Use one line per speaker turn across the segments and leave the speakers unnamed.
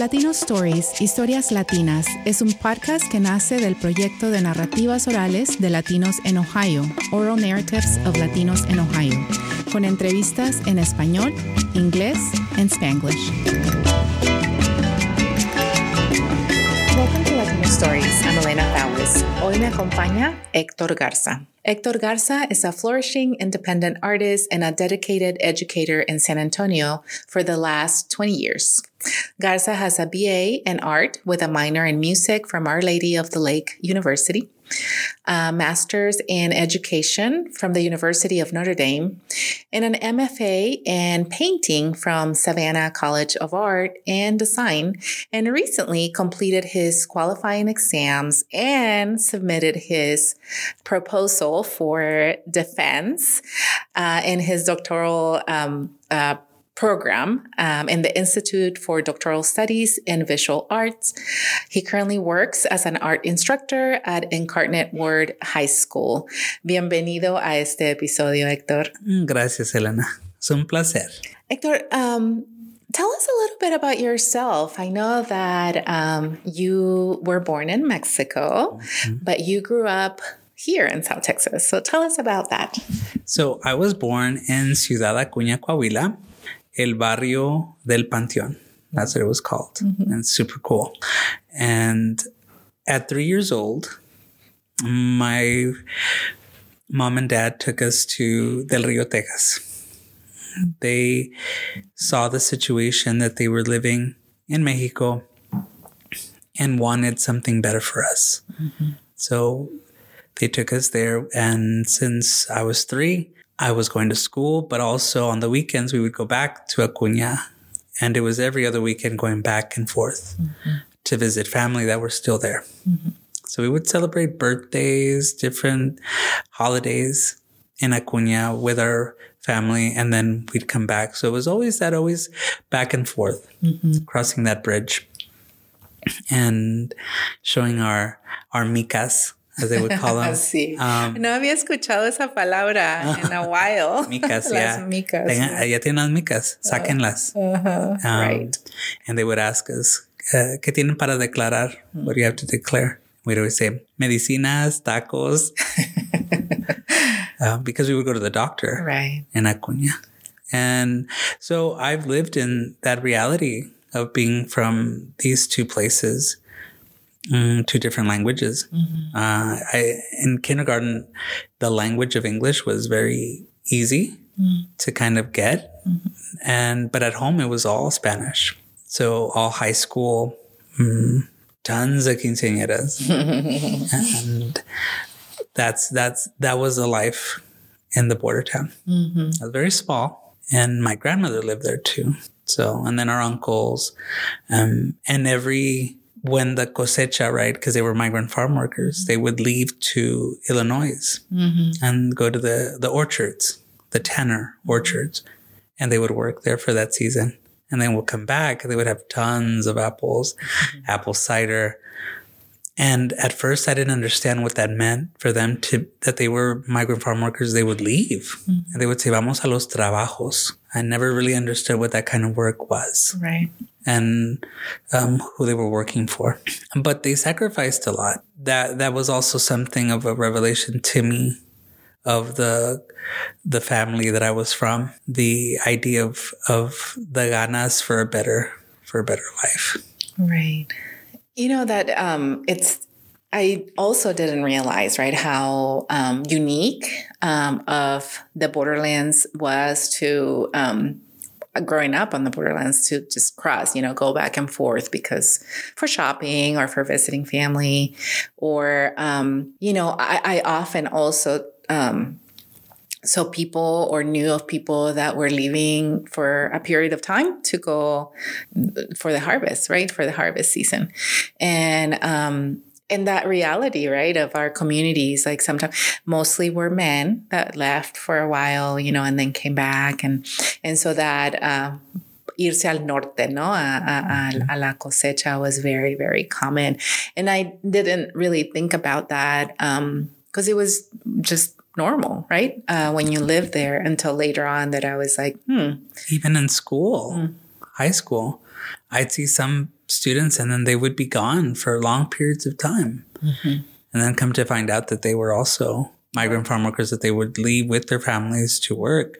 Latino Stories, Historias Latinas, es un podcast que nace del proyecto de narrativas orales de latinos en Ohio, Oral Narratives of Latinos in Ohio, con entrevistas en español, inglés y spanglish. Stories. I'm Elena Foulis. Hoy me acompaña Héctor Garza. Hector Garza is a flourishing independent artist and a dedicated educator in San Antonio for the last 20 years. Garza has a BA in art with a minor in music from Our Lady of the Lake University a master's in education from the University of Notre Dame, and an MFA in painting from Savannah College of Art and Design, and recently completed his qualifying exams and submitted his proposal for defense uh, in his doctoral um, uh, program um, in the Institute for Doctoral Studies in Visual Arts. He currently works as an art instructor at Incarnate Word High School. Bienvenido a este episodio, Héctor.
Mm, gracias, Elena. Es un placer.
Héctor, um, Tell us a little bit about yourself. I know that um, you were born in Mexico, mm-hmm. but you grew up here in South Texas. So tell us about that.
So I was born in Ciudad Acuña, Coahuila. El Barrio del Panteón. That's what it was called. Mm-hmm. And super cool. And at three years old, my mom and dad took us to Del Rio, Texas. They saw the situation that they were living in Mexico and wanted something better for us. Mm-hmm. So they took us there. And since I was three, I was going to school, but also on the weekends, we would go back to Acuña. And it was every other weekend going back and forth mm-hmm. to visit family that were still there. Mm-hmm. So we would celebrate birthdays, different holidays in Acuña with our family, and then we'd come back. So it was always that, always back and forth, mm-hmm. crossing that bridge and showing our, our micas as they would call them.
sí. Um, no había escuchado esa palabra in a while.
Micas, las yeah. micas. Tengan, ya tienen las micas, sáquenlas. Uh, uh-huh. um, right. And they would ask us, uh, ¿qué tienen para declarar? Mm. What do you have to declare? We'd always say, medicinas, tacos. uh, because we would go to the doctor
right.
in Acuña. And so I've lived in that reality of being from these two places Mm, two different languages. Mm-hmm. Uh, I in kindergarten, the language of English was very easy mm-hmm. to kind of get, mm-hmm. and but at home it was all Spanish. So all high school, mm, tons of quinceañeras, and that's that's that was a life in the border town. Mm-hmm. It was very small, and my grandmother lived there too. So, and then our uncles, um, and every when the cosecha, right, because they were migrant farm workers, they would leave to Illinois mm-hmm. and go to the, the orchards, the Tanner orchards, and they would work there for that season. And then we'll come back. They would have tons of apples, mm-hmm. apple cider, and at first, I didn't understand what that meant for them to, that they were migrant farm workers. They would leave mm-hmm. and they would say, vamos a los trabajos. I never really understood what that kind of work was.
Right.
And, um, who they were working for. But they sacrificed a lot. That, that was also something of a revelation to me of the, the family that I was from. The idea of, of the ganas for a better, for a better life.
Right. You know that um, it's. I also didn't realize right how um, unique um, of the borderlands was to um, growing up on the borderlands to just cross, you know, go back and forth because for shopping or for visiting family, or um, you know, I, I often also um, so people or knew of people that were leaving for a period of time to go for the harvest right for the harvest season and um and that reality right of our communities like sometimes mostly were men that left for a while you know and then came back and and so that uh, irse al norte, no? A, a, a, la cosecha was very, very common. And I didn't really think about that Um, because um, it was just normal, right? Uh, when you live there until later on that I was like, hmm.
Even in school, hmm. high school, I'd see some students and then they would be gone for long periods of time. And then come to find out that they were also migrant farm workers, that they would leave with their families to work.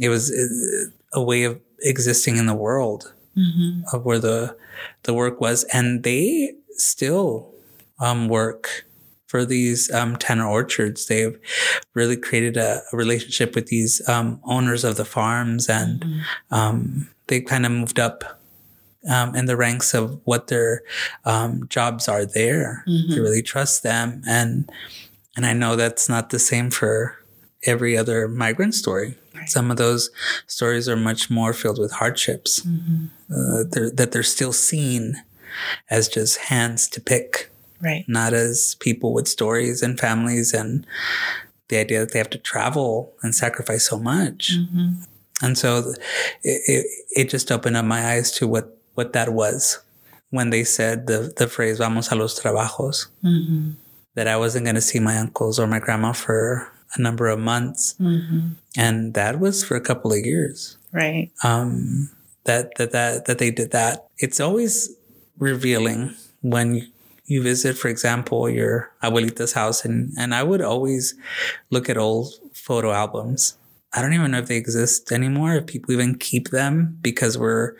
It was uh, a way of existing in the world of where the the work was, and they still um, work for these um, Tanner orchards. They've really created a, a relationship with these um, owners of the farms, and um, they kind of moved up um, in the ranks of what their um, jobs are there. To really trust them, and and I know that's not the same for every other migrant story. Some of those stories are much more filled with hardships uh, they're, that they're still seen as just hands to pick,
Right.
not as people with stories and families and the idea that they have to travel and sacrifice so much. Mm-hmm. And so it, it, it just opened up my eyes to what, what that was when they said the, the phrase, vamos a los trabajos, mm-hmm. that I wasn't going to see my uncles or my grandma for a number of months. Mm-hmm. And that was for a couple of years
Right.
um, that that that that they did that. It's always revealing when you, visit, for example, your abuelita's house, and and I would always look at old photo albums. I don't even know if they exist anymore. If people even keep them because we're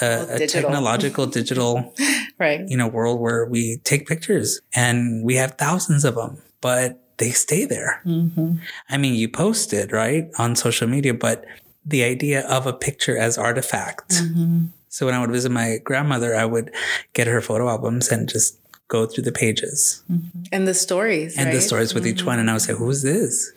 a, a
digital.
technological digital
Right.
you know world where we take pictures and we have thousands of them, but they stay there. Mm-hmm. I mean, you post it right on social media, but the idea of a picture as artifact. Mm-hmm. So when I would visit my grandmother, I would get her photo albums and just go through the pages mm-hmm.
And the stories.
and the stories with each one, and I would say, "Who's this?"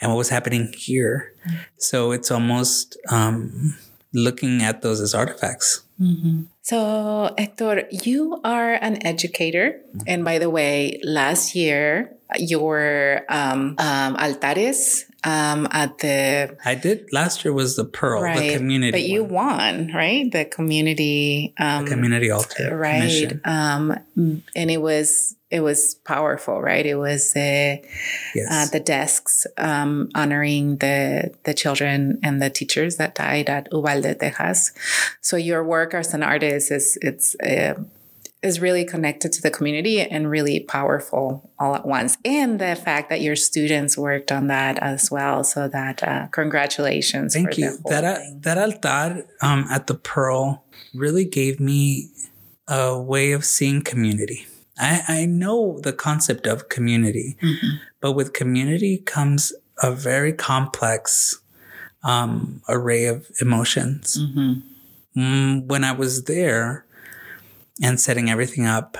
and what was happening here. Mm-hmm. So it's almost um, looking at those as artifacts. Mm-hmm.
So, Hector, you are an educator. And by the way, last year, your um, um, altares um, at the
I did last year was the Pearl, the community,
but you
one,
won, right? The community, um,
community altar,
right? Um, and it was it was powerful, right? It was uh,
Yes.
uh, the desks um, honoring the the children and the teachers that died at Uvalde, Texas. So your work as an artist is it's uh, is really connected to the community and really powerful all at once. And the fact that your students worked on that as well. So that uh, congratulations.
Thank you. That that altar um, at the Pearl really gave me a way of seeing community. I, I know the concept of community, but with community comes a very complex um, array of emotions. Mm, when I was there and setting everything up,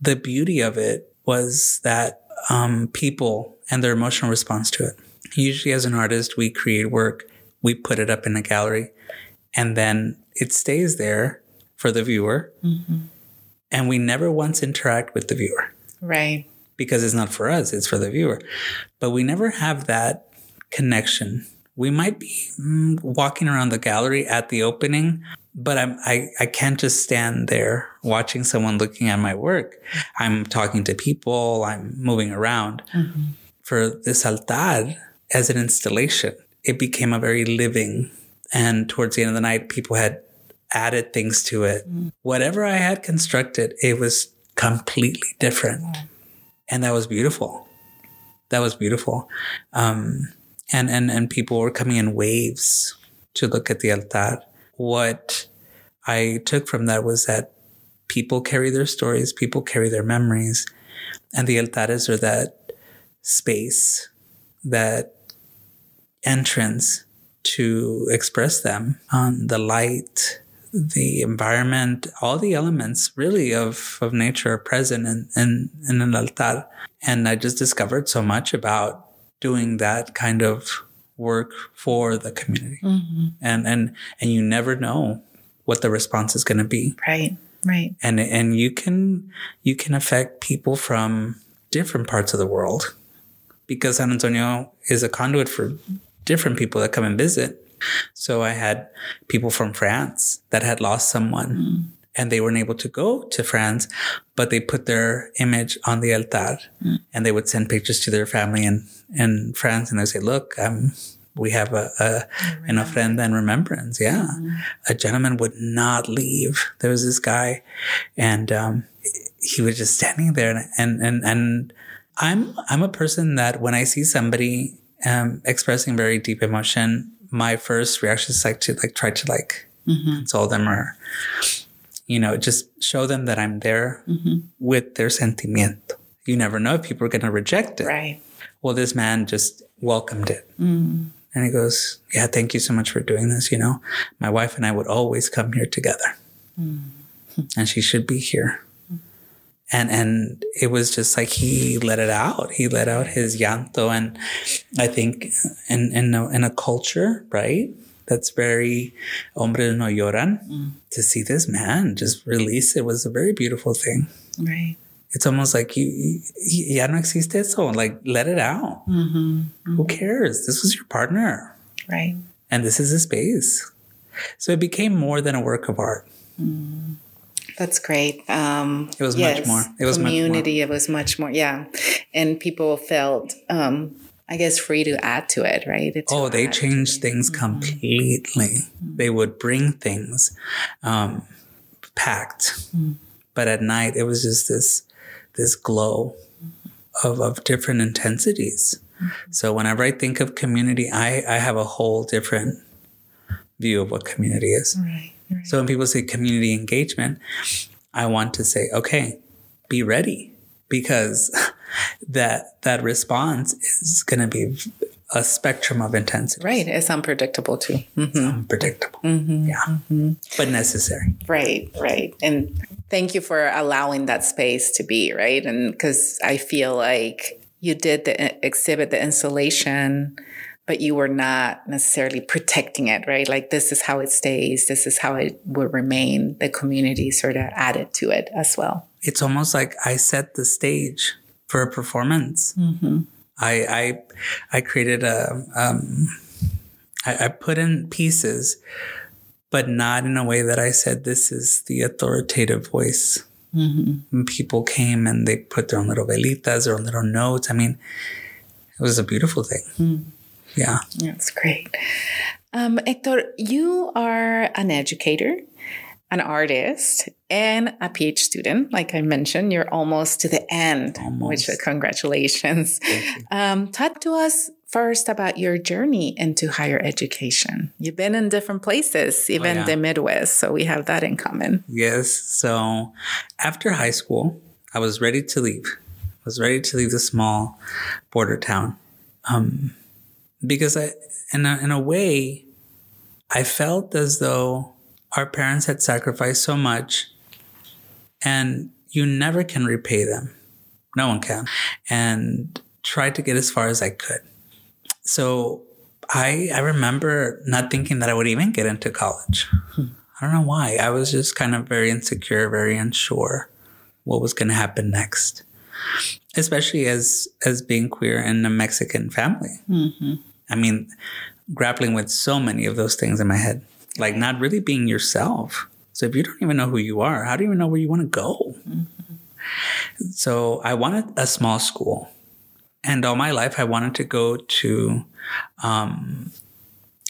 the beauty of it was that um, people and their emotional response to it. Usually, as an artist, we create work, we put it up in a gallery, and then it stays there for the viewer. And we never once interact with the viewer
Right.
because it's not for us, it's for the viewer. But we never have that connection. We might be mm, walking around the gallery at the opening, but I'm, I, I can't just stand there watching someone looking at my work. I'm talking to people, I'm moving around. For this altar as an installation, it became a very living. And towards the end of the night, people had added things to it. Whatever I had constructed, it was completely different. And that was beautiful. That was beautiful. Um, and, and, and people were coming in waves to look at the altar. What I took from that was that people carry their stories, people carry their memories, and the altares are that space, that entrance to express them on the light, the environment, all the elements really of, of nature are present in, in, in an altar. And I just discovered so much about doing that kind of work for the community. Mm-hmm. And, and, and you never know what the response is going to be.
Right. Right.
And, and you can, you can affect people from different parts of the world because San Antonio is a conduit for different people that come and visit. So I had people from France that had lost someone mm. And they weren't able to go to France, but they put their image on the altar and they would send pictures to their family in, in France and they say, look, I'm we have a, a an ofrenda and remembrance. Yeah. Mm-hmm. A gentleman would not leave. There was this guy and, um, he was just standing there and, and, and I'm, I'm a person that when I see somebody, um, expressing very deep emotion, my first reaction is like to like try to like mm-hmm. console them or, you know, just show them that I'm there mm-hmm. with their sentimiento. You never know if people are going to reject it.
Right.
Well, this man just welcomed it. Mm. And he goes, Yeah, thank you so much for doing this. You know, my wife and I would always come here together. Mm. And she should be here. And and it was just like he let it out. He let out his llanto. And I think in in a, in a culture, right? That's very hombres no lloran. Mm. To see this man just release it was a very beautiful thing.
Right
it's almost like you, you ya no existe eso. Like, let it out. Mm-hmm. Mm-hmm. Who cares? This was your partner.
Right.
And this is a space. So it became more than a work of art.
Mm. That's great. Um,
it was yes, much more. It was
community. It was much more. Yeah, and people felt, um, I guess, free to add to it. Right.
It's oh, they changed things mm-hmm. completely. Mm-hmm. They would bring things um, packed, mm. but at night it was just this this glow of, of different intensities. Mm-hmm. So whenever I think of community, I, I have a whole different view of what community is. Right, right. So when people say community engagement, I want to say, okay, be ready because that that response is going to be a spectrum of intensity.
Right. It's unpredictable too.
Mm-hmm. It's unpredictable. Mm-hmm. Yeah. Mm-hmm. But necessary.
Right. Right. And thank you for allowing that space to be, right? And because I feel like you did the exhibit, the installation, but you were not necessarily protecting it, right? Like this is how it stays. This is how it will remain. The community sort of added to it as well.
It's almost like I set the stage for a performance. Mm-hmm. I I I created a um, I, I put in pieces, but not in a way that I said this is the authoritative voice. Mm-hmm. people came and they put their own little velitas, their own little notes. I mean, it was a beautiful thing. Mm. Yeah,
that's great. Um, Hector, you are an educator an artist and a PhD student. Like I mentioned, you're almost to the end, almost. which congratulations. Um, talk to us first about your journey into higher education. You've been in different places, even oh, yeah. the Midwest. So we have that in common.
Yes. So after high school, I was ready to leave. I was ready to leave the small border town. Um, because I, in a, in a way, I felt as though our parents had sacrificed so much and you never can repay them. No one can. And tried to get as far as I could. So I I remember not thinking that I would even get into college. I don't know why. I was just kind of very insecure, very unsure what was going to happen next. Especially as as being queer in a Mexican family. Mm-hmm. I mean, grappling with so many of those things in my head like not really being yourself. So if you don't even know who you are, how do you even know where you want to go? Mm-hmm. So I wanted a small school. And all my life, I wanted to go to um,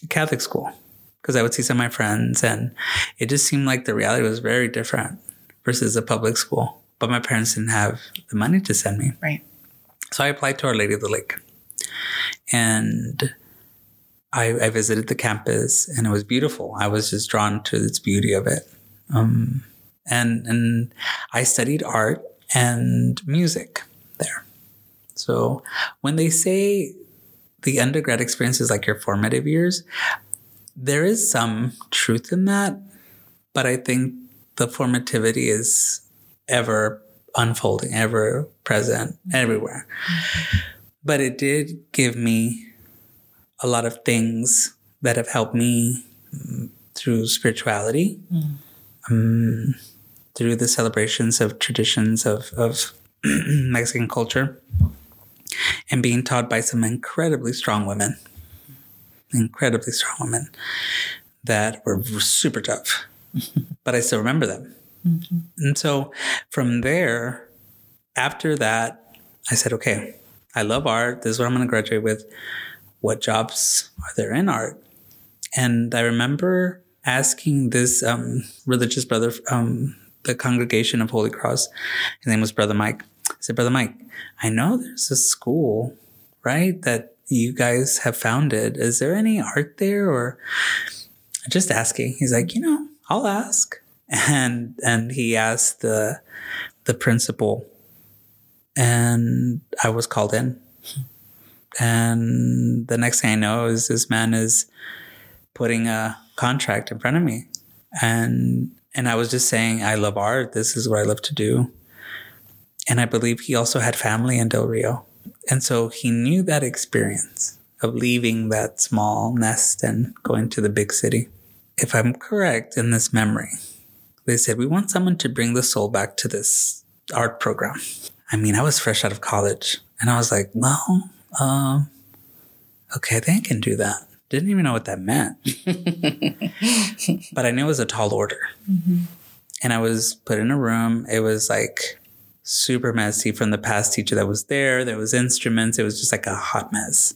Catholic school because I would see some of my friends, and it just seemed like the reality was very different versus a public school. But my parents didn't have the money to send me.
Right.
So I applied to Our Lady of the Lake. And I, I, visited the campus and it was beautiful. I was just drawn to its beauty of it. Um, and, and I studied art and music there. So when they say the undergrad experience is like your formative years, there is some truth in that. But I think the formativity is ever unfolding, ever present, everywhere. But it did give me a lot of things that have helped me through spirituality, mm. um, through the celebrations of traditions of, of Mexican culture, and being taught by some incredibly strong women, incredibly strong women that were super tough, but I still remember them. Mm-hmm. And so from there, after that, I said, okay, I love art. This is what I'm going to graduate with what jobs are there in art? And I remember asking this um, religious brother, um, the congregation of Holy Cross, his name was Brother Mike. I said, Brother Mike, I know there's a school, right, that you guys have founded. Is there any art there or just asking? He's like, you know, I'll ask. And and he asked the the principal and I was called in. And the next thing I know is this man is putting a contract in front of me. And and I was just saying, I love art. This is what I love to do. And I believe he also had family in Del Rio. And so he knew that experience of leaving that small nest and going to the big city. If I'm correct in this memory, they said, We want someone to bring the soul back to this art program. I mean, I was fresh out of college and I was like, Well, um, okay, they can do that. Didn't even know what that meant. but I knew it was a tall order. Mm-hmm. And I was put in a room. It was like super messy from the past teacher that was there. There was instruments. It was just like a hot mess.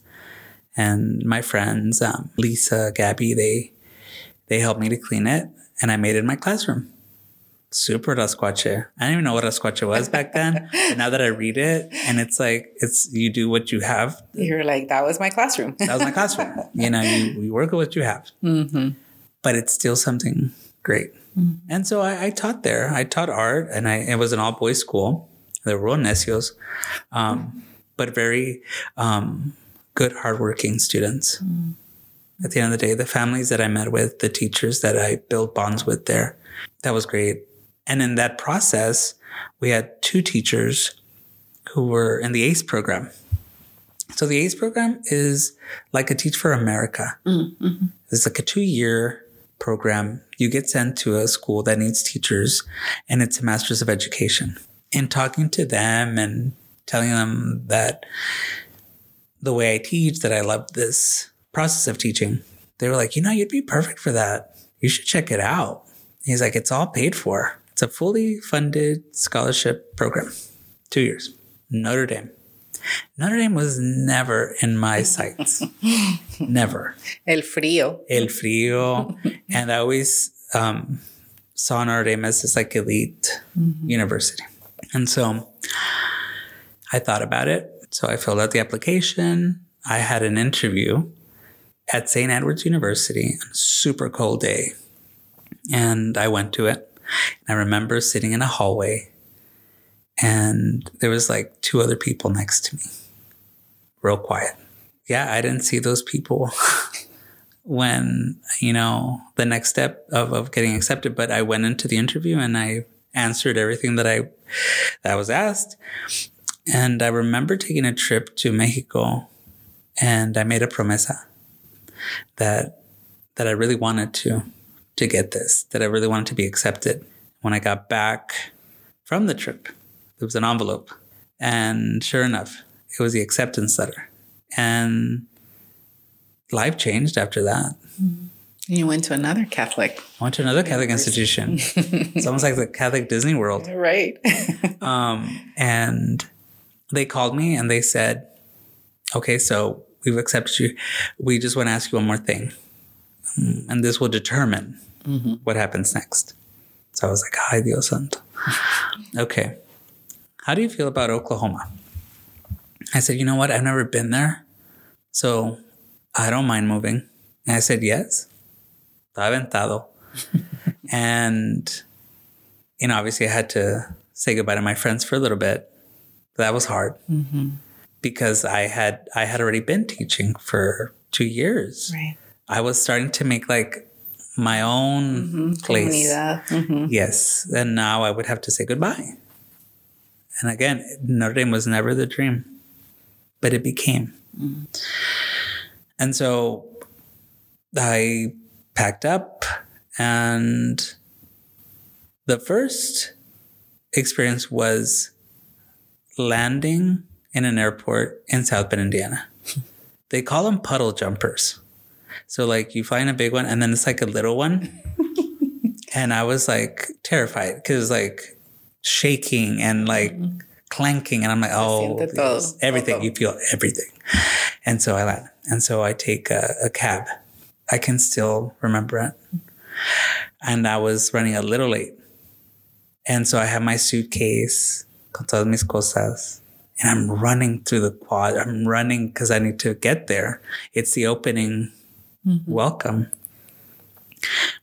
And my friends, um, Lisa, Gabby, they they helped me to clean it, and I made it in my classroom. Super rascuache. I didn't even know what rascuache was back then. but now that I read it, and it's like it's you do what you have.
You're like that was my classroom.
that was my classroom. You know, you, you work with what you have, mm-hmm. but it's still something great. Mm-hmm. And so I, I, taught there. I taught art, and I it was an all boys school. They were real necios, um, but very um, good, hardworking students. Mm. At the end of the day, the families that I met with, the teachers that I built bonds with there, that was great. And in that process, we had two teachers who were in the ACE program. So the ACE program is like a Teach for America. Mm-hmm. It's like a two year program. You get sent to a school that needs teachers and it's a master's of education. In talking to them and telling them that the way I teach, that I love this process of teaching, they were like, you know, you'd be perfect for that. You should check it out. He's like, it's all paid for. It's a fully funded scholarship program, two years, Notre Dame. Notre Dame was never in my sights. never.
El frío.
El frío. and I always um, saw Notre Dame as this like elite mm-hmm. university. And so I thought about it. So I filled out the application. I had an interview at St. Edward's University on a super cold day. And I went to it. And I remember sitting in a hallway and there was like two other people next to me, real quiet. Yeah, I didn't see those people when, you know, the next step of, of getting accepted, but I went into the interview and I answered everything that I, that I was asked. And I remember taking a trip to Mexico and I made a promesa that, that I really wanted to, to get this, that I really wanted to be accepted. When I got back from the trip, there was an envelope. And sure enough, it was the acceptance letter. And life changed after that.
Mm-hmm. You went to another Catholic.
I went to another Catholic institution. it's almost like the Catholic Disney World.
Right.
um, and they called me and they said, okay, so we've accepted you. We just want to ask you one more thing. Mm, and this will determine mm-hmm. what happens next. So I was like, hi, Dios Santo. okay. How do you feel about Oklahoma? I said, you know what? I've never been there. So I don't mind moving. And I said, yes. Aventado. and, you know, obviously I had to say goodbye to my friends for a little bit. That was hard mm-hmm. because I had, I had already been teaching for two years. Right. I was starting to make like my own mm-hmm. place. Mm-hmm. Yes. And now I would have to say goodbye. And again, Notre Dame was never the dream, but it became. Mm-hmm. And so I packed up, and the first experience was landing in an airport in South Bend, Indiana. they call them puddle jumpers. So, like, you find a big one, and then it's like a little one. and I was like terrified because, like, shaking and like mm-hmm. clanking. And I'm like, oh, yes, everything. You feel everything. And so I land. And so I take a, a cab. I can still remember it. And I was running a little late. And so I have my suitcase con todas mis cosas. And I'm running through the quad. I'm running because I need to get there. It's the opening Mm-hmm. welcome.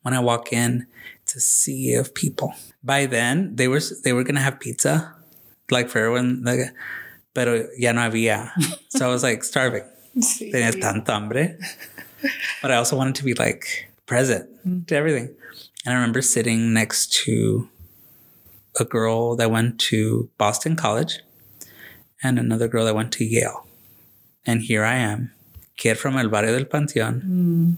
When I walk in, it's a sea of people. By then, they were they were gonna have pizza, like for everyone. Like, pero ya no había. So I was like starving. Tenía tanta hambre. But I also wanted to be like present mm. to everything. And I remember sitting next to a girl that went to Boston College and another girl that went to Yale. And here I am, kid from El Barrio del Panteón, mm.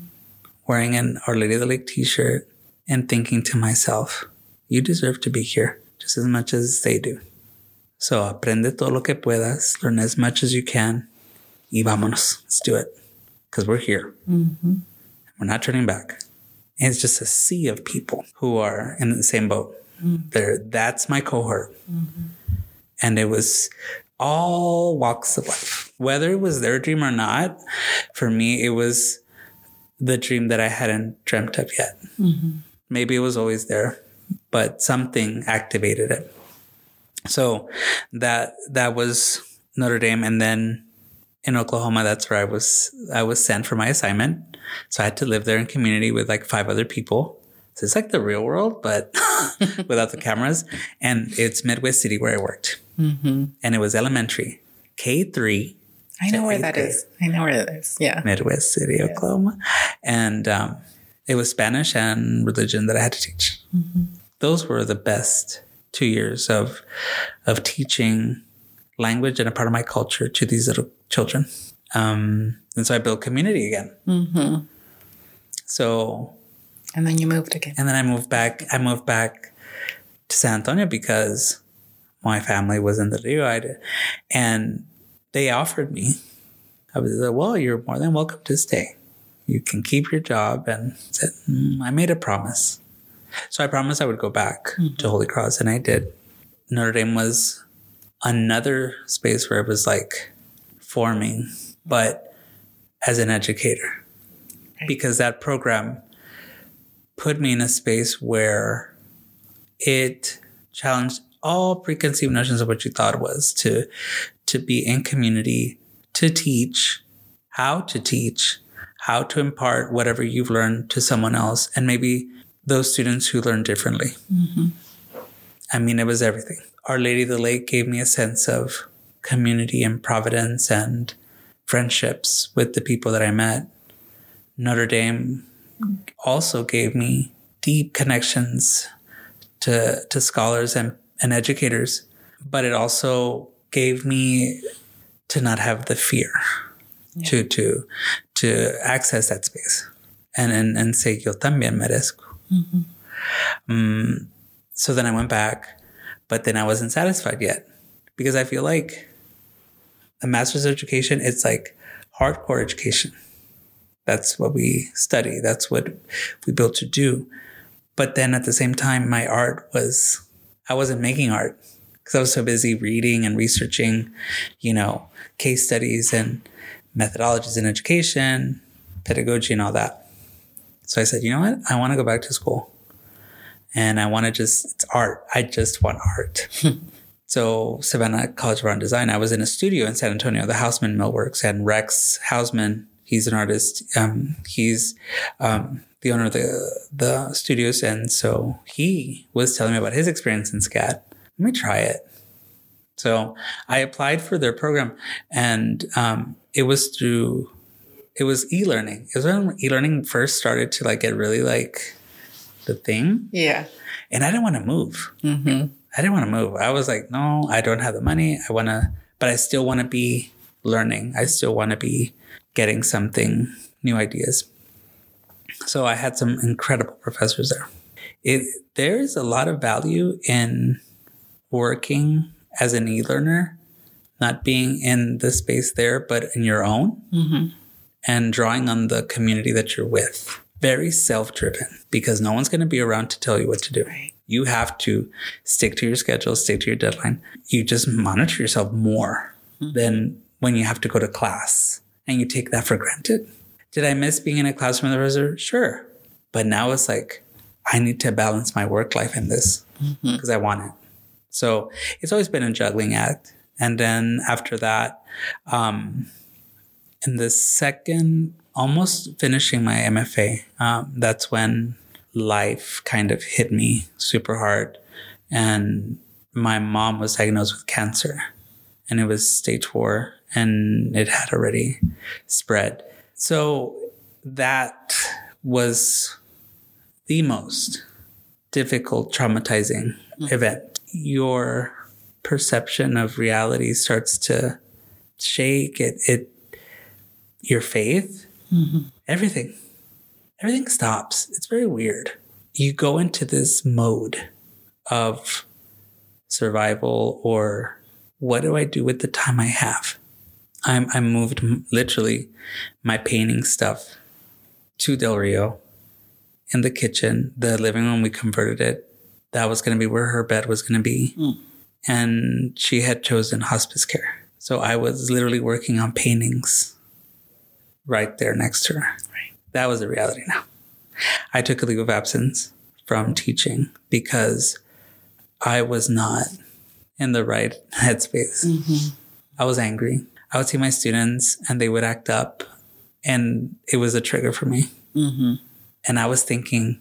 wearing an Our Lady of the Lake t shirt and thinking to myself, you deserve to be here just as much as they do. So aprende todo lo que puedas, learn as much as you can, y vámonos. Let's do it. Because we're here. Mm-hmm. We're not turning back. And it's just a sea of people who are in the same boat. Mm. There, that's my cohort. Mm-hmm. And it was all walks of life. Whether it was their dream or not, for me, it was the dream that I hadn't dreamt of yet. Mm-hmm. Maybe it was always there, but something activated it. So that that was Notre Dame, and then in Oklahoma, that's where I was. I was sent for my assignment, so I had to live there in community with like five other people. So it's like the real world, but without the cameras. And it's Midwest City where I worked, and it was elementary, K three,
I know where that
grade.
is. I know where that is. Yeah.
Midwest City, Oklahoma, and um, it was Spanish and religion that I had to teach. Those were the best two years of of teaching language and a part of my culture to these little children. Um, and so I built community again. So
And then you moved again.
and then I moved back. I moved back to San Antonio because my family was in the Rio, and they offered me. I was like, "Well, you're more than welcome to stay. You can keep your job." And I said, "Mm, "I made a promise." So I promised I would go back to Holy Cross, and I did. Notre Dame was another space where it was like forming, but as an educator, because that program put me in a space where it challenged all preconceived notions of what you thought was to to be in community to teach how to teach how to impart whatever you've learned to someone else and maybe those students who learn differently. Mm-hmm. I mean it was everything. Our lady of the lake gave me a sense of community and providence and friendships with the people that i met. Notre dame mm. also gave me deep connections to to scholars and, and educators, but it also gave me to not have the fear to to to access that space and and, and say yo también merezco. Um, so then I went back, but then I wasn't satisfied yet because I feel like a master's education it's like hardcore education. That's what we study. That's what we built to do. But then at the same time, my art was, I wasn't making art because I was so busy reading and researching, you know, case studies and methodologies in education, pedagogy, and all that. So I said, you know what? I want to go back to school and I want to just, it's art. I just want art. So Savannah College of Art and Design, I was in a studio in San Antonio, the Hausmann Millworks, and Rex Hausmann. He's an artist. Um, he's um, the owner of the the studios, and so he was telling me about his experience in SCAD. Let me try it. So I applied for their program, and um, it was through it was e-learning. It was when e-learning first started to like get really like the thing,
Yeah.
and I didn't want to move. I didn't want to move. I was like, no, I don't have the money. I want to, but I still want to be learning. I still want to be getting something, new ideas. So I had some incredible professors there. It, there is a lot of value in working as an e-learner, not being in the space there, but in your own mm-hmm. and drawing on the community that you're with. Very self driven because no one's going to be around to tell you what to do.
Right.
You have to stick to your schedule, stick to your deadline. You just monitor yourself more mm-hmm. than when you have to go to class and you take that for granted. Did I miss being in a classroom with a professor? Sure. But now it's like, I need to balance my work life in this because mm-hmm. I want it. So it's always been a juggling act. And then after that, um, in the second, almost finishing my MFA, um, that's when life kind of hit me super hard. And my mom was diagnosed with cancer and it was stage four and it had already spread. So that was the most difficult, traumatizing mm-hmm. event. Your perception of reality starts to shake. It, it, your faith, mm-hmm. everything, everything stops. It's very weird. You go into this mode of survival or what do I do with the time I have? I'm, I moved literally my painting stuff to Del Rio in the kitchen. The living room, we converted it. That was going to be where her bed was going to be. Mm. And she had chosen hospice care. So I was literally working on paintings right there next to her. Right. That was the reality now. I took a leave of absence from teaching because I was not in the right headspace. Mm-hmm. I was angry. I would see my students and they would act up, and it was a trigger for me. Mm-hmm. And I was thinking,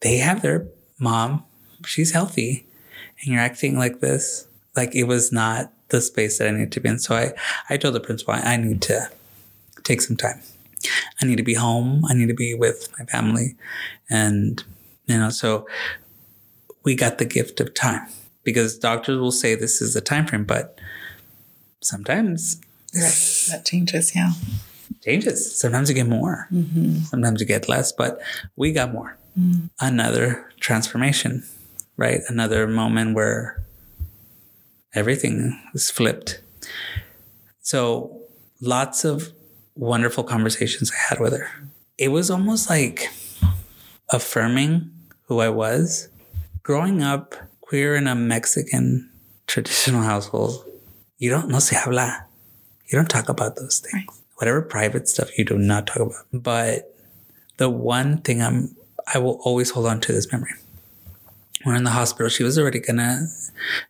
they have their mom, she's healthy, and you're acting like this. Like it was not the space that I needed to be in. So I, I told the principal, I need to take some time. I need to be home. I need to be with my family. And, you know, so we got the gift of time because doctors will say this is the time frame, but sometimes
right. that changes. Yeah,
changes. Sometimes you get more. Mm-hmm. Sometimes you get less, but we got more. Mm. Another transformation, right? Another moment where everything is flipped. So lots of wonderful conversations I had with her. It was almost like affirming who I was. Growing up queer in a Mexican traditional household, you don't no se habla. You don't talk about those things. Right. Whatever private stuff you do not talk about. But the one thing I'm I will always hold on to this memory. We're in the hospital. She was already gonna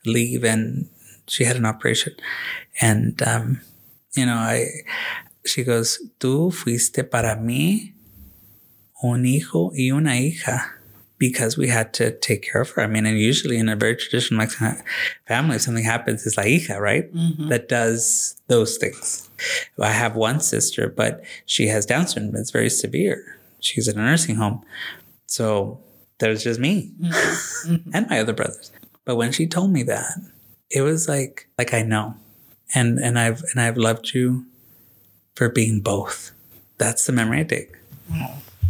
leave and she had an operation. And um, you know, I she goes, Tú fuiste para mí un hijo y una hija because we had to take care of her. I mean, and usually in a very traditional Mexican family, if something happens, it's la hija, right? Mm-hmm. That does those things. I have one sister, but she has Down syndrome. It's very severe. She's in a nursing home. So there's just me mm-hmm. and my other brothers. But when she told me that, it was like, like I know. And, and I've, and I've loved you for being both. That's the memory I take.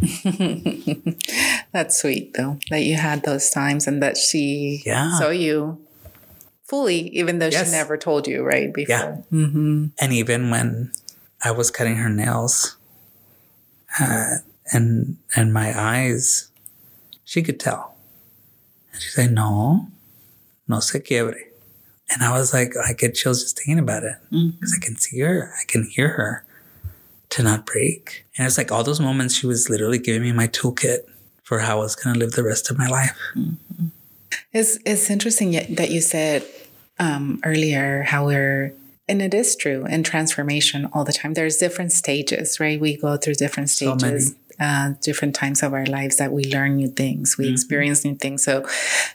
Wow.
That's sweet though that you had those times and that she yeah. saw you fully, even though yes. she never told you right before. Yeah.
Mm-hmm. And even when I was cutting her nails, uh, and and my eyes, she could tell. And she said, "No, no se quiebre." And I was like, I get chills just thinking about it because mm-hmm. I can see her, I can hear her to not break. And it's like all those moments she was literally giving me my toolkit for how I was going to live the rest of my life. Mm-hmm.
It's it's interesting that you said um, earlier how we're and it is true in transformation all the time. There's different stages, right? We go through different stages, so uh, different times of our lives that we learn new things, we mm-hmm. experience new things. So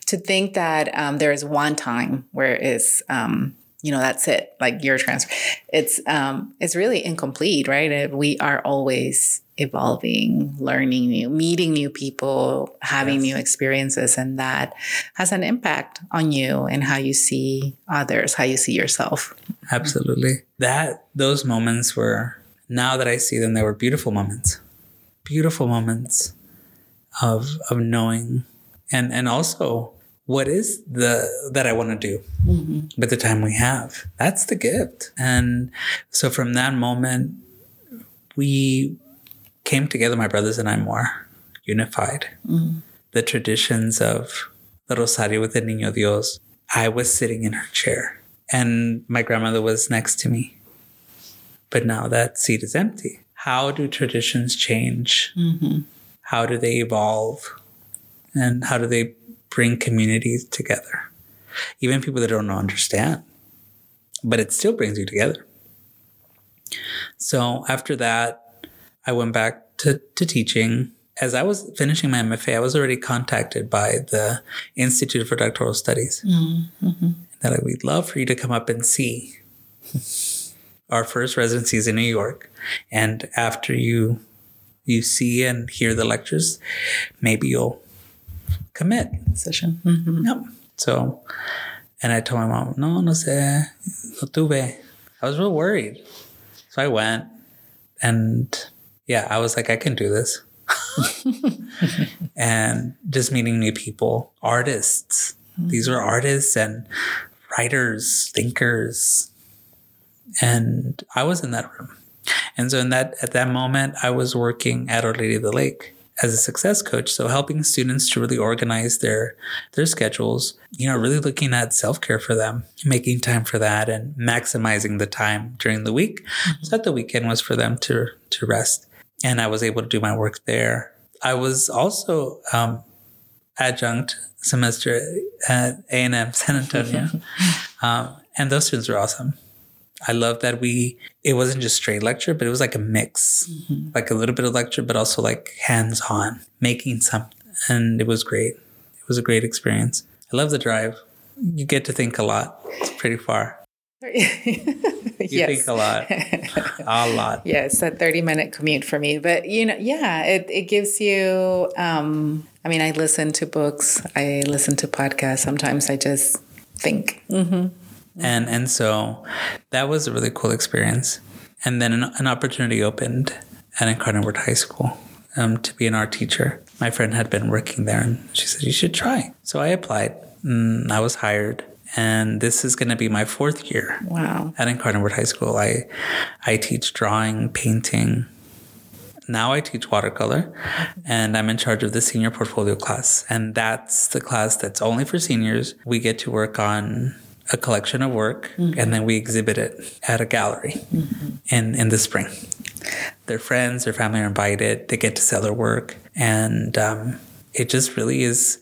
to think that um, there is one time where it's um, you know that's it like your transfer it's um it's really incomplete right? We are always evolving learning new meeting new people having yes. new experiences and that has an impact on you and how you see others how you see yourself.
Absolutely. That those moments were now that i see them they were beautiful moments. Beautiful moments of of knowing. And and also what is the that I want to do mm-hmm. with the time we have. That's the gift. And so from that moment, we came together, my brothers and I, more unified. Mm-hmm. The traditions of the Rosario with the Niño Dios. I was sitting in her chair, and my grandmother was next to me. but now that seat is empty. How do traditions change? Mm-hmm. How do they evolve? And how do they bring communities together? Even people that don't understand, but it still brings you together. So after that, I went back to, to teaching. As I was finishing my MFA, I was already contacted by the Institute for Doctoral Studies. Mm-hmm. They're like, we'd love for you to come up and see our first residencies in New York. And after you you see and hear the lectures, maybe you'll commit session. Mm-hmm. Yep. So, and I told my mom, no, no sé, no tuve. I was real worried. So I went and yeah, I was like, I can do this. and just meeting new people, artists. Mm-hmm. These were artists and writers, thinkers. And I was in that room. And so in that at that moment, I was working at Our Lady of the Lake as a success coach. So helping students to really organize their their schedules, you know, really looking at self-care for them, making time for that and maximizing the time during the week. Mm-hmm. So that the weekend was for them to to rest. And I was able to do my work there. I was also um, adjunct semester at A&M San Antonio. um, and those students were awesome. I love that we, it wasn't just straight lecture, but it was like a mix, mm-hmm. like a little bit of lecture, but also like hands on making something. And it was great. It was a great experience. I love the drive. You get to think a lot. It's pretty far. you yes. think a lot. a lot.
Yes, a 30 minute commute for me. But, you know, yeah, it, it gives you, um, I mean, I listen to books, I listen to podcasts. Sometimes I just think. Mm-hmm.
And and so that was a really cool experience. And then an, an opportunity opened at Incarnate High School um, to be an art teacher. My friend had been working there, and she said you should try. So I applied. And I was hired, and this is going to be my fourth year.
Wow!
At Incarnate High School, I I teach drawing, painting, now I teach watercolor and I'm in charge of the senior portfolio class. And that's the class that's only for seniors. We get to work on a collection of work mm-hmm. and then we exhibit it at a gallery mm-hmm. in, in the spring. Their friends, their family are invited. They get to sell their work. And um, it just really is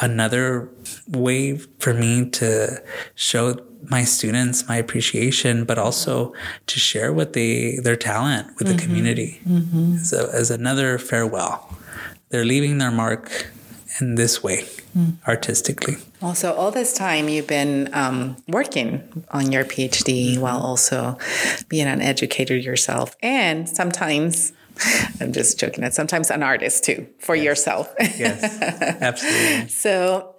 another way for me to show my students my appreciation, but also to share what they their talent with mm-hmm. the community mm-hmm. as, as another farewell. They're leaving their mark in this way mm. artistically.
Also, all this time you've been um, working on your PhD while also being an educator yourself, and sometimes. I'm just joking. And sometimes an artist too for
yes.
yourself.
yes, absolutely.
So,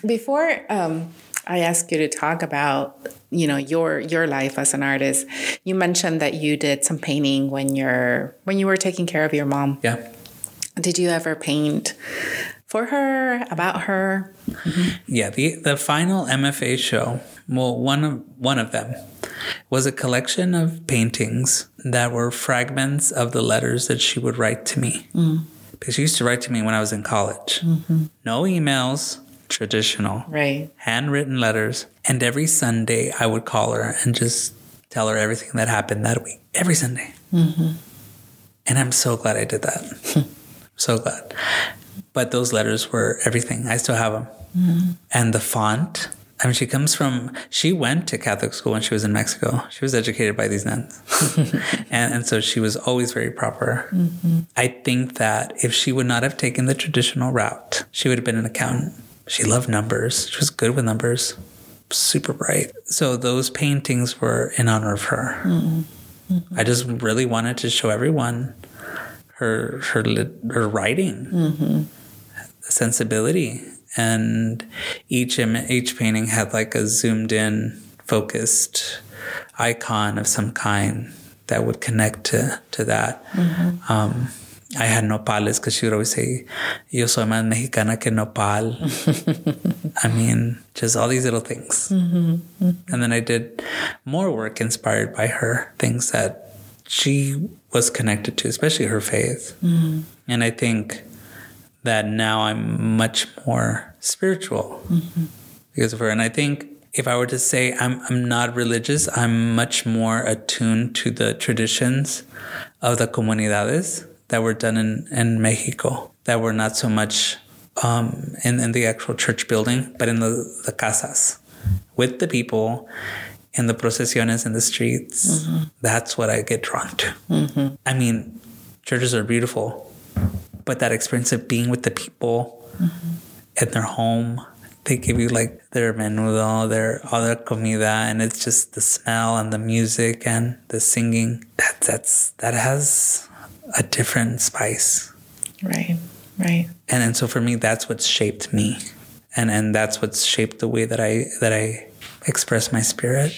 before um, I ask you to talk about you know your your life as an artist, you mentioned that you did some painting when you're when you were taking care of your mom.
Yeah.
Did you ever paint for her, about her.
Mm-hmm. Yeah, the the final MFA show, well, one of one of them was a collection of paintings that were fragments of the letters that she would write to me. Mm. Because she used to write to me when I was in college. Mm-hmm. No emails, traditional,
right?
Handwritten letters, and every Sunday I would call her and just tell her everything that happened that week. Every Sunday. Mm-hmm. And I'm so glad I did that. so glad. But those letters were everything. I still have them. Mm-hmm. And the font. I mean, she comes from, she went to Catholic school when she was in Mexico. She was educated by these nuns. and, and so she was always very proper. Mm-hmm. I think that if she would not have taken the traditional route, she would have been an accountant. She loved numbers. She was good with numbers, super bright. So those paintings were in honor of her. Mm-hmm. I just really wanted to show everyone her her her writing. Sensibility. And each Im- each painting had like a zoomed in, focused icon of some kind that would connect to to that. Mm-hmm. Um, I had nopales because she would always say, "Yo soy más mexicana que nopal." I mean, just all these little things. Mm-hmm. Mm-hmm. And then I did more work inspired by her, things that she was connected to, especially her faith. Mm-hmm. And I think that now I'm much more spiritual mm-hmm. because of her. And I think if I were to say I'm I'm not religious, I'm much more attuned to the traditions of the comunidades that were done in, in Mexico that were not so much um, in, in the actual church building, but in the, the casas with the people in the procesiones in the streets. Mm-hmm. That's what I get drawn to. Mm-hmm. I mean, churches are beautiful, but that experience of being with the people mm-hmm. in their home, they give you like their menudo, their other comida, and it's just the smell and the music and the singing. That that's that has a different spice.
Right. Right.
And and so for me that's what's shaped me. And and that's what's shaped the way that I that I express my spirit.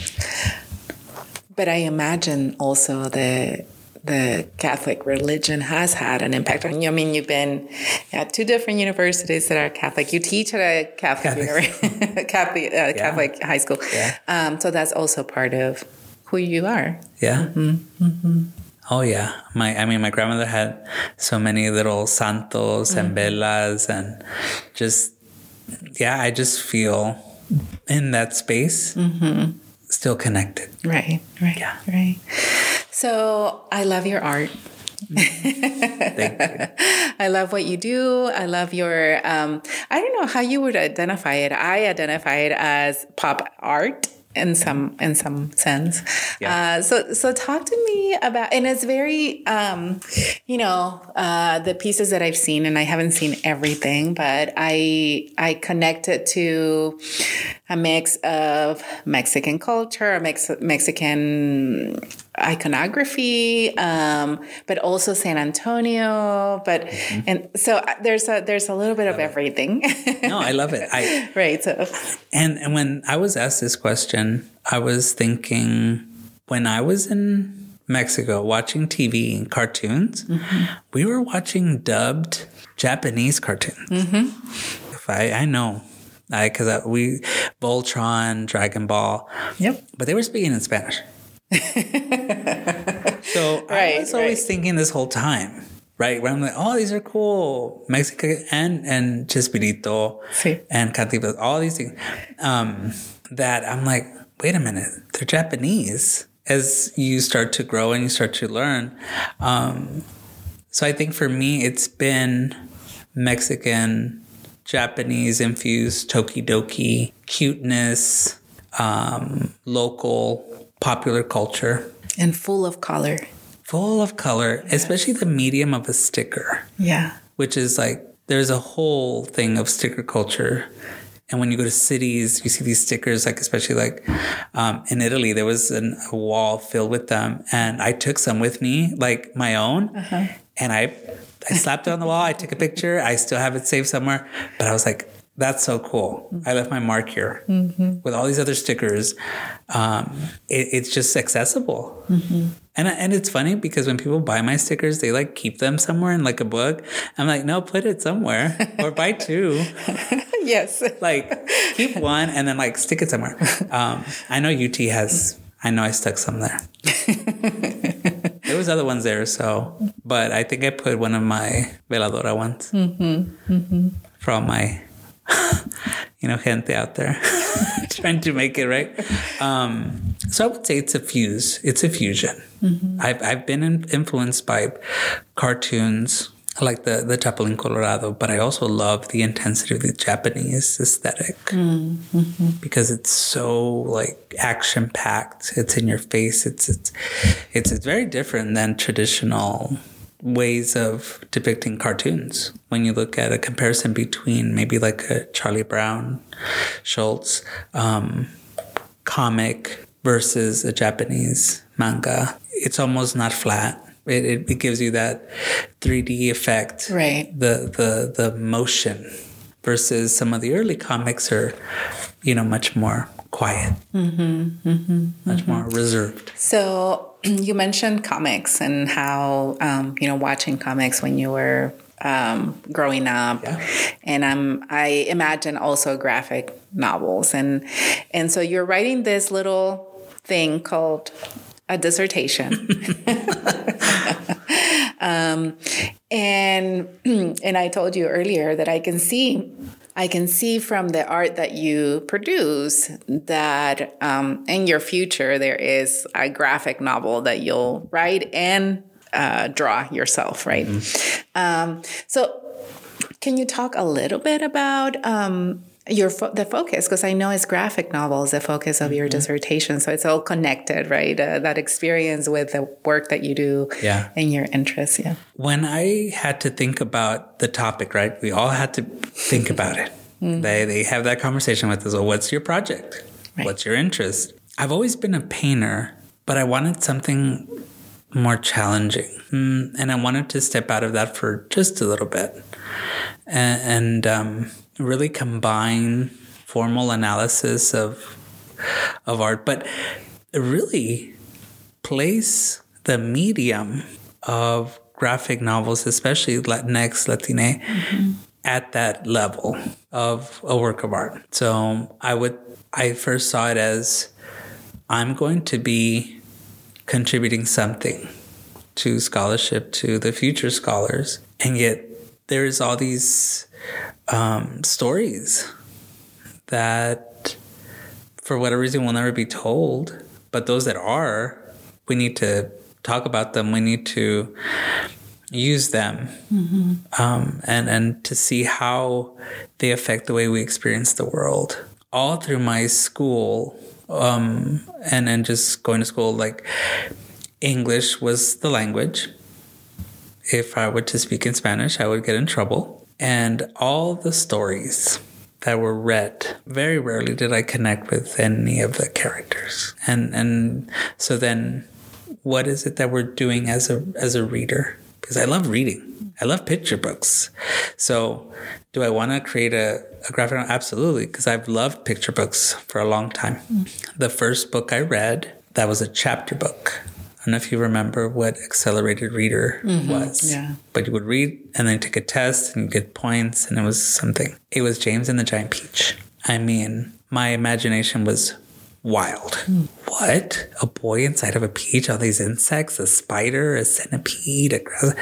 But I imagine also that the Catholic religion has had an impact on you. I mean, you've been at two different universities that are Catholic. You teach at a Catholic Catholic, Catholic, uh, yeah. Catholic high school. Yeah. Um, so that's also part of who you are.
Yeah. Mm-hmm. Mm-hmm. Oh yeah, my I mean my grandmother had so many little santos mm-hmm. and velas and just yeah, I just feel in that space mm-hmm. still connected.
Right, right, yeah. right. So I love your art. Thank you. I love what you do. I love your, um, I don't know how you would identify it. I identify it as pop art in some in some sense. Yeah. Uh, so so talk to me about and it's very um, you know uh, the pieces that I've seen and I haven't seen everything, but I I connect it to a mix of Mexican culture, a mix Mexican iconography, um, but also San Antonio. But mm-hmm. and so uh, there's a there's a little bit of everything.
no, I love it. I
right. So
and and when I was asked this question, I was thinking when I was in Mexico watching TV and cartoons, mm-hmm. we were watching dubbed Japanese cartoons. Mm-hmm. If I I know I because we Voltron, Dragon Ball.
Yep.
But they were speaking in Spanish. so right, I was always right. thinking this whole time, right? Where I'm like, oh, these are cool, Mexican and and Chespirito sí. and Cantinflas, all these things. Um, that I'm like, wait a minute, they're Japanese. As you start to grow and you start to learn, um, so I think for me, it's been Mexican, Japanese infused tokidoki, cuteness, um, local popular culture.
And full of color.
Full of color, yes. especially the medium of a sticker.
Yeah.
Which is like, there's a whole thing of sticker culture. And when you go to cities, you see these stickers, like especially like um, in Italy, there was an, a wall filled with them, and I took some with me, like my own, uh-huh. and I I slapped it on the wall. I took a picture. I still have it saved somewhere, but I was like, that's so cool. I left my mark here mm-hmm. with all these other stickers. Um, it, it's just accessible. Mm-hmm. And, and it's funny because when people buy my stickers, they like keep them somewhere in like a book. I'm like, no, put it somewhere or buy two.
yes.
like keep one and then like stick it somewhere. Um, I know UT has, I know I stuck some there. there was other ones there. So, but I think I put one of my veladora ones mm-hmm. Mm-hmm. from my you know, gente out there trying to make it right. Um, so I would say it's a fuse. It's a fusion. Mm-hmm. I've I've been in, influenced by cartoons like the the Chapulín Colorado, but I also love the intensity of the Japanese aesthetic mm-hmm. because it's so like action packed. It's in your face. It's it's it's it's very different than traditional ways of depicting cartoons. When you look at a comparison between maybe like a Charlie Brown, Schulz um, comic versus a Japanese manga, it's almost not flat. It, it, it gives you that 3D effect,
right?
The the the motion versus some of the early comics are, you know, much more quiet, mm-hmm, mm-hmm, much mm-hmm. more reserved.
So you mentioned comics and how um, you know watching comics when you were um, growing up, yeah. and um, I imagine also graphic novels, and and so you're writing this little thing called a dissertation. um, and and I told you earlier that I can see I can see from the art that you produce that um, in your future there is a graphic novel that you'll write and uh, draw yourself, right? Mm-hmm. Um, so, can you talk a little bit about um, your fo- the focus because I know it's graphic novels the focus of your mm-hmm. dissertation so it's all connected right? Uh, that experience with the work that you do
yeah.
and your interests yeah.
When I had to think about the topic right we all had to think about it. Mm-hmm. they they have that conversation with us well what's your project? Right. what's your interest? I've always been a painter but I wanted something more challenging. Mm, and I wanted to step out of that for just a little bit. And, and um, really combine formal analysis of of art, but really place the medium of graphic novels, especially Latinx, Latine, mm-hmm. at that level of a work of art. So I would I first saw it as I'm going to be contributing something to scholarship to the future scholars, and yet there's all these um, stories that, for whatever reason, will never be told. But those that are, we need to talk about them. We need to use them mm-hmm. um, and and to see how they affect the way we experience the world. All through my school um, and and just going to school, like English was the language. If I were to speak in Spanish, I would get in trouble. And all the stories that were read, very rarely did I connect with any of the characters. And and so then what is it that we're doing as a as a reader? Because I love reading. I love picture books. So do I want to create a, a graphic novel? Absolutely, because I've loved picture books for a long time. Mm. The first book I read, that was a chapter book don't know if you remember what accelerated reader mm-hmm. was.
Yeah.
But you would read and then take a test and get points, and it was something. It was James and the Giant Peach. I mean, my imagination was wild. Mm. What? A boy inside of a peach, all these insects, a spider, a centipede, a grass.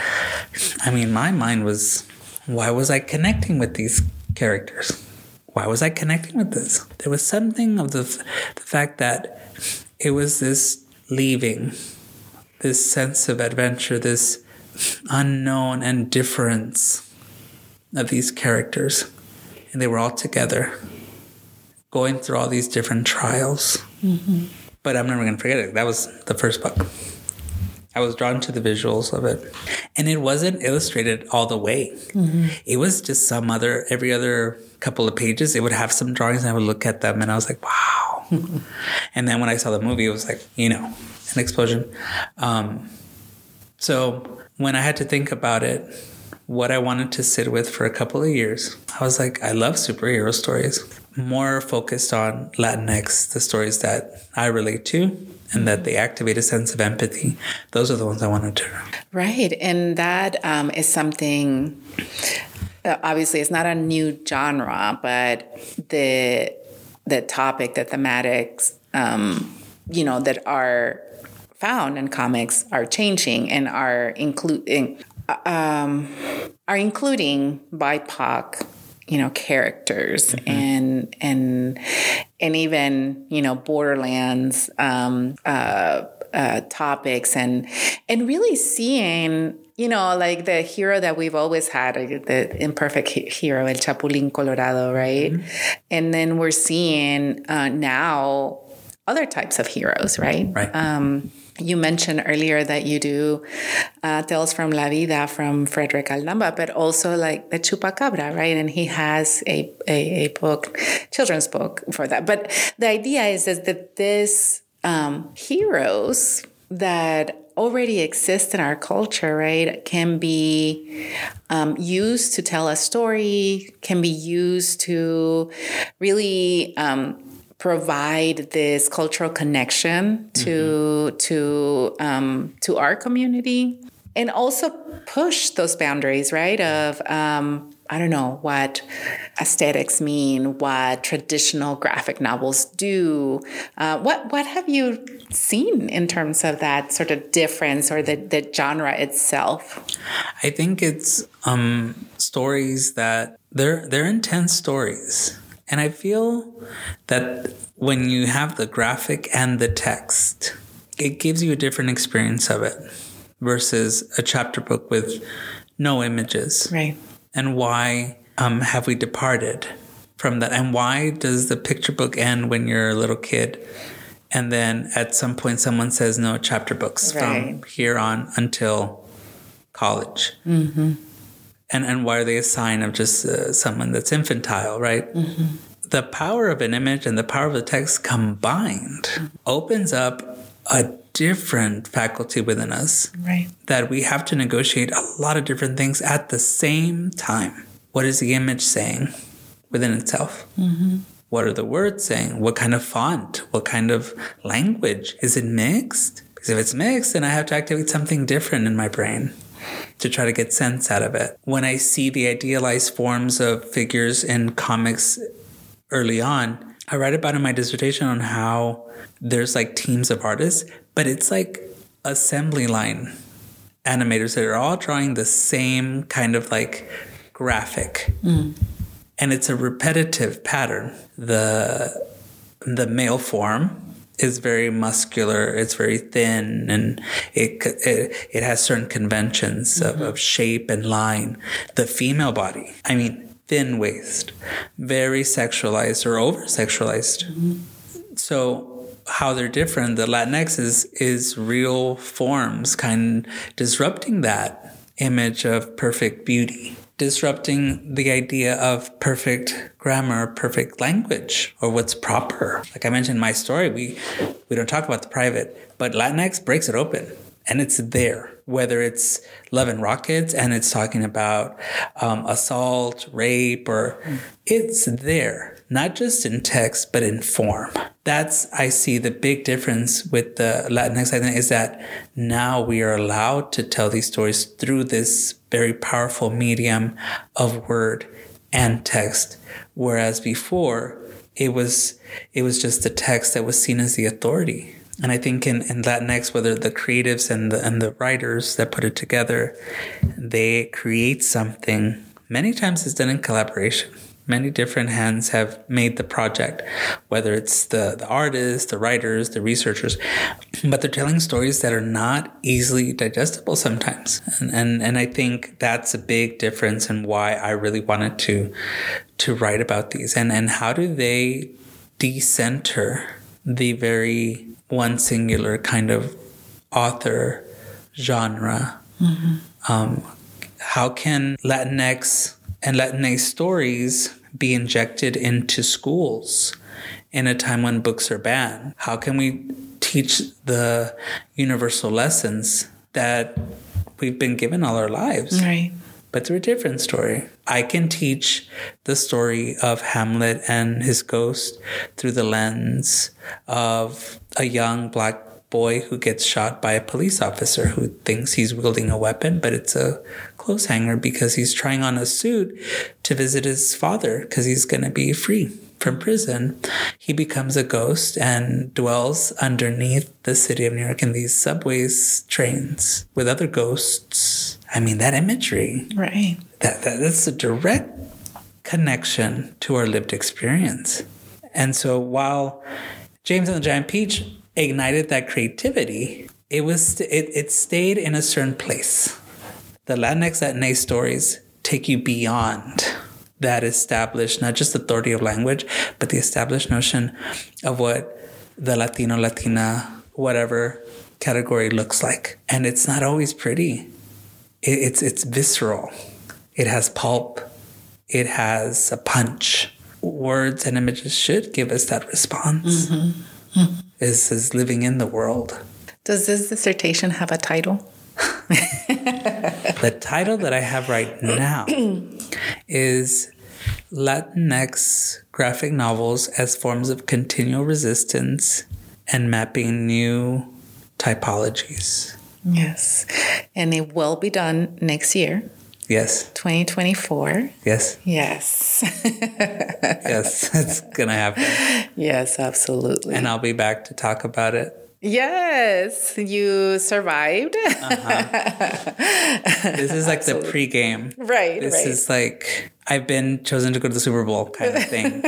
I mean, my mind was, why was I connecting with these characters? Why was I connecting with this? There was something of the, the fact that it was this leaving this sense of adventure, this unknown and difference of these characters. And they were all together, going through all these different trials. Mm-hmm. But I'm never going to forget it. That was the first book. I was drawn to the visuals of it. And it wasn't illustrated all the way. Mm-hmm. It was just some other, every other couple of pages, it would have some drawings and I would look at them and I was like, wow. And then when I saw the movie, it was like, you know, an explosion. Um, so when I had to think about it, what I wanted to sit with for a couple of years, I was like, I love superhero stories. More focused on Latinx, the stories that I relate to and that they activate a sense of empathy. Those are the ones I wanted to.
Right. And that um, is something, uh, obviously, it's not a new genre, but the the topic, the thematics, um, you know, that are found in comics are changing and are including um, are including BIPOC you know characters mm-hmm. and and and even you know borderlands um, uh, uh, topics and and really seeing you know like the hero that we've always had the imperfect hero el chapulín colorado right mm-hmm. and then we're seeing uh, now other types of heroes right
right
um, you mentioned earlier that you do uh, Tales from La Vida from Frederick Aldama, but also like the Chupacabra, right? And he has a, a, a book, children's book for that. But the idea is, is that this um, heroes that already exist in our culture, right, can be um, used to tell a story, can be used to really um, provide this cultural connection to mm-hmm. to um, to our community and also push those boundaries right of um, I don't know, what aesthetics mean, what traditional graphic novels do. Uh, what what have you seen in terms of that sort of difference or the, the genre itself?
I think it's um, stories that they're they're intense stories. And I feel that when you have the graphic and the text, it gives you a different experience of it versus a chapter book with no images.
Right
and why um, have we departed from that? And why does the picture book end when you're a little kid? And then at some point, someone says, no, chapter books right. from here on until college. Mm-hmm. And, and why are they a sign of just uh, someone that's infantile, right? Mm-hmm. The power of an image and the power of the text combined opens up a different faculty within us.
Right.
That we have to negotiate a lot of different things at the same time. What is the image saying within itself? Mm-hmm. What are the words saying? What kind of font? What kind of language? Is it mixed? Because if it's mixed, then I have to activate something different in my brain to try to get sense out of it. When I see the idealized forms of figures in comics early on, I write about in my dissertation on how there's like teams of artists, but it's like assembly line animators that are all drawing the same kind of like graphic. Mm. And it's a repetitive pattern. The the male form is very muscular, it's very thin, and it it, it has certain conventions mm-hmm. of, of shape and line. The female body, I mean, thin waist, very sexualized or over sexualized. Mm-hmm. So how they're different. The Latinx is is real forms, kind of disrupting that image of perfect beauty, disrupting the idea of perfect grammar, perfect language, or what's proper. Like I mentioned my story, we we don't talk about the private, but Latinx breaks it open, and it's there. Whether it's Love and Rockets and it's talking about um, assault, rape, or it's there not just in text, but in form. That's, I see the big difference with the Latinx identity is that now we are allowed to tell these stories through this very powerful medium of word and text. Whereas before, it was, it was just the text that was seen as the authority. And I think in, in Latinx, whether the creatives and the, and the writers that put it together, they create something. Many times it's done in collaboration many different hands have made the project, whether it's the, the artists, the writers, the researchers, but they're telling stories that are not easily digestible sometimes. And, and, and I think that's a big difference in why I really wanted to, to write about these and, and how do they decenter the very one singular kind of author genre. Mm-hmm. Um, how can Latinx and Latinx stories be injected into schools in a time when books are banned? How can we teach the universal lessons that we've been given all our lives?
Right.
But through a different story. I can teach the story of Hamlet and his ghost through the lens of a young black boy who gets shot by a police officer who thinks he's wielding a weapon, but it's a clothes hanger because he's trying on a suit to visit his father because he's going to be free from prison. He becomes a ghost and dwells underneath the city of New York in these subways, trains with other ghosts. I mean, that imagery.
Right.
That, that that's a direct connection to our lived experience. And so while James and the Giant Peach ignited that creativity, it was it, it stayed in a certain place. The Latinx Latinx stories take you beyond that established not just authority of language, but the established notion of what the Latino, Latina, whatever category looks like. And it's not always pretty. It, it's it's visceral. It has pulp. It has a punch. Words and images should give us that response. Mm-hmm. Mm-hmm is is living in the world.
Does this dissertation have a title?
the title that I have right now is Latinx graphic novels as forms of continual resistance and mapping new typologies.
Yes. And it will be done next year.
Yes.
2024.
Yes.
Yes.
yes. It's going to happen.
Yes, absolutely.
And I'll be back to talk about it.
Yes, you survived.
Uh-huh. this is like absolutely. the pregame.
Right.
This
right.
is like I've been chosen to go to the Super Bowl kind of thing.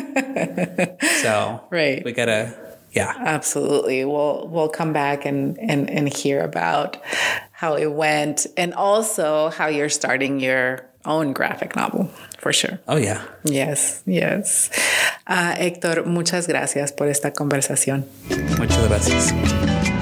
so
right.
we gotta yeah.
Absolutely. We'll we'll come back and, and and hear about how it went and also how you're starting your own graphic novel for sure.
Oh yeah.
Yes, yes. Uh, Héctor, muchas gracias por esta conversación.
Muchas gracias.